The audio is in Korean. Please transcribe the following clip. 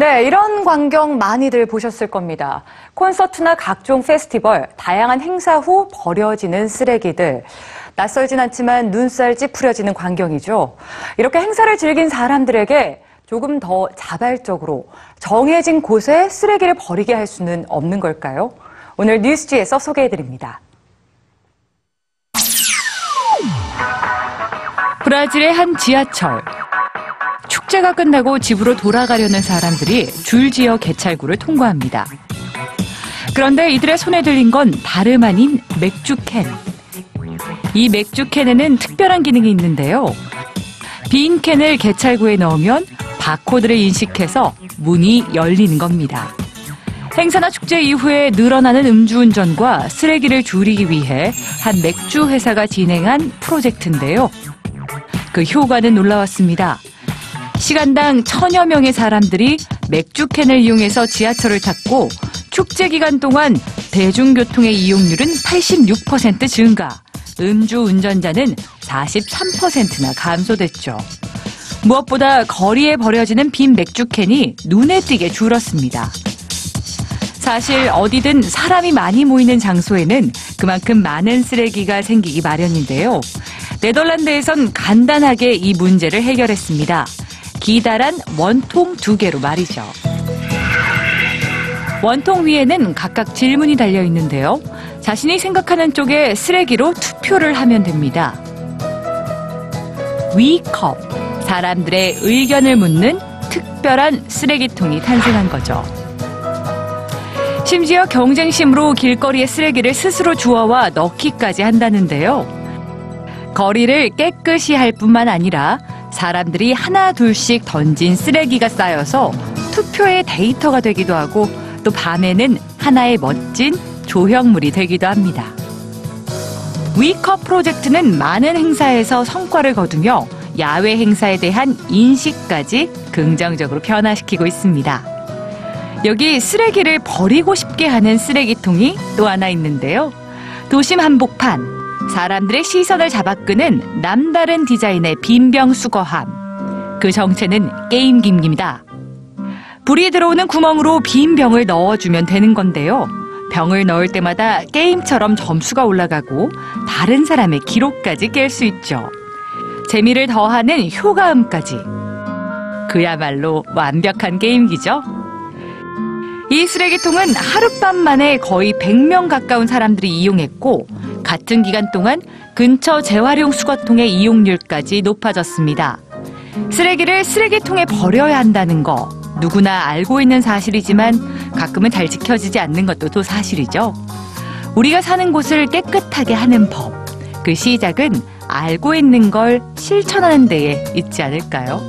네, 이런 광경 많이들 보셨을 겁니다. 콘서트나 각종 페스티벌, 다양한 행사 후 버려지는 쓰레기들. 낯설진 않지만 눈살 찌푸려지는 광경이죠. 이렇게 행사를 즐긴 사람들에게 조금 더 자발적으로 정해진 곳에 쓰레기를 버리게 할 수는 없는 걸까요? 오늘 뉴스지에서 소개해드립니다. 브라질의 한 지하철. 축제가 끝나고 집으로 돌아가려는 사람들이 줄지어 개찰구를 통과합니다. 그런데 이들의 손에 들린 건 다름 아닌 맥주캔. 이 맥주캔에는 특별한 기능이 있는데요. 빈 캔을 개찰구에 넣으면 바코드를 인식해서 문이 열리는 겁니다. 행사나 축제 이후에 늘어나는 음주운전과 쓰레기를 줄이기 위해 한 맥주 회사가 진행한 프로젝트인데요. 그 효과는 놀라웠습니다. 시간당 천여 명의 사람들이 맥주캔을 이용해서 지하철을 탔고 축제 기간 동안 대중교통의 이용률은 86% 증가, 음주 운전자는 43%나 감소됐죠. 무엇보다 거리에 버려지는 빈 맥주캔이 눈에 띄게 줄었습니다. 사실 어디든 사람이 많이 모이는 장소에는 그만큼 많은 쓰레기가 생기기 마련인데요. 네덜란드에선 간단하게 이 문제를 해결했습니다. 기다란 원통 두 개로 말이죠. 원통 위에는 각각 질문이 달려 있는데요. 자신이 생각하는 쪽에 쓰레기로 투표를 하면 됩니다. 위컵. 사람들의 의견을 묻는 특별한 쓰레기통이 탄생한 거죠. 심지어 경쟁심으로 길거리에 쓰레기를 스스로 주워와 넣기까지 한다는데요. 거리를 깨끗이 할 뿐만 아니라 사람들이 하나 둘씩 던진 쓰레기가 쌓여서 투표의 데이터가 되기도 하고 또 밤에는 하나의 멋진 조형물이 되기도 합니다. 위컵 프로젝트는 많은 행사에서 성과를 거두며 야외 행사에 대한 인식까지 긍정적으로 변화시키고 있습니다. 여기 쓰레기를 버리고 싶게 하는 쓰레기통이 또 하나 있는데요. 도심 한복판. 사람들의 시선을 잡아끄는 남다른 디자인의 빈병 수거함. 그 정체는 게임기입니다. 불이 들어오는 구멍으로 빈 병을 넣어주면 되는 건데요. 병을 넣을 때마다 게임처럼 점수가 올라가고 다른 사람의 기록까지 깰 수 있죠. 재미를 더하는 효과음까지. 그야말로 완벽한 게임기죠. 이 쓰레기통은 하룻밤 만에 거의 100명 가까운 사람들이 이용했고 같은 기간 동안 근처 재활용 수거통의 이용률까지 높아졌습니다. 쓰레기를 쓰레기통에 버려야 한다는 거 누구나 알고 있는 사실이지만 가끔은 잘 지켜지지 않는 것도 또 사실이죠. 우리가 사는 곳을 깨끗하게 하는 법. 그 시작은 알고 있는 걸 실천하는 데에 있지 않을까요?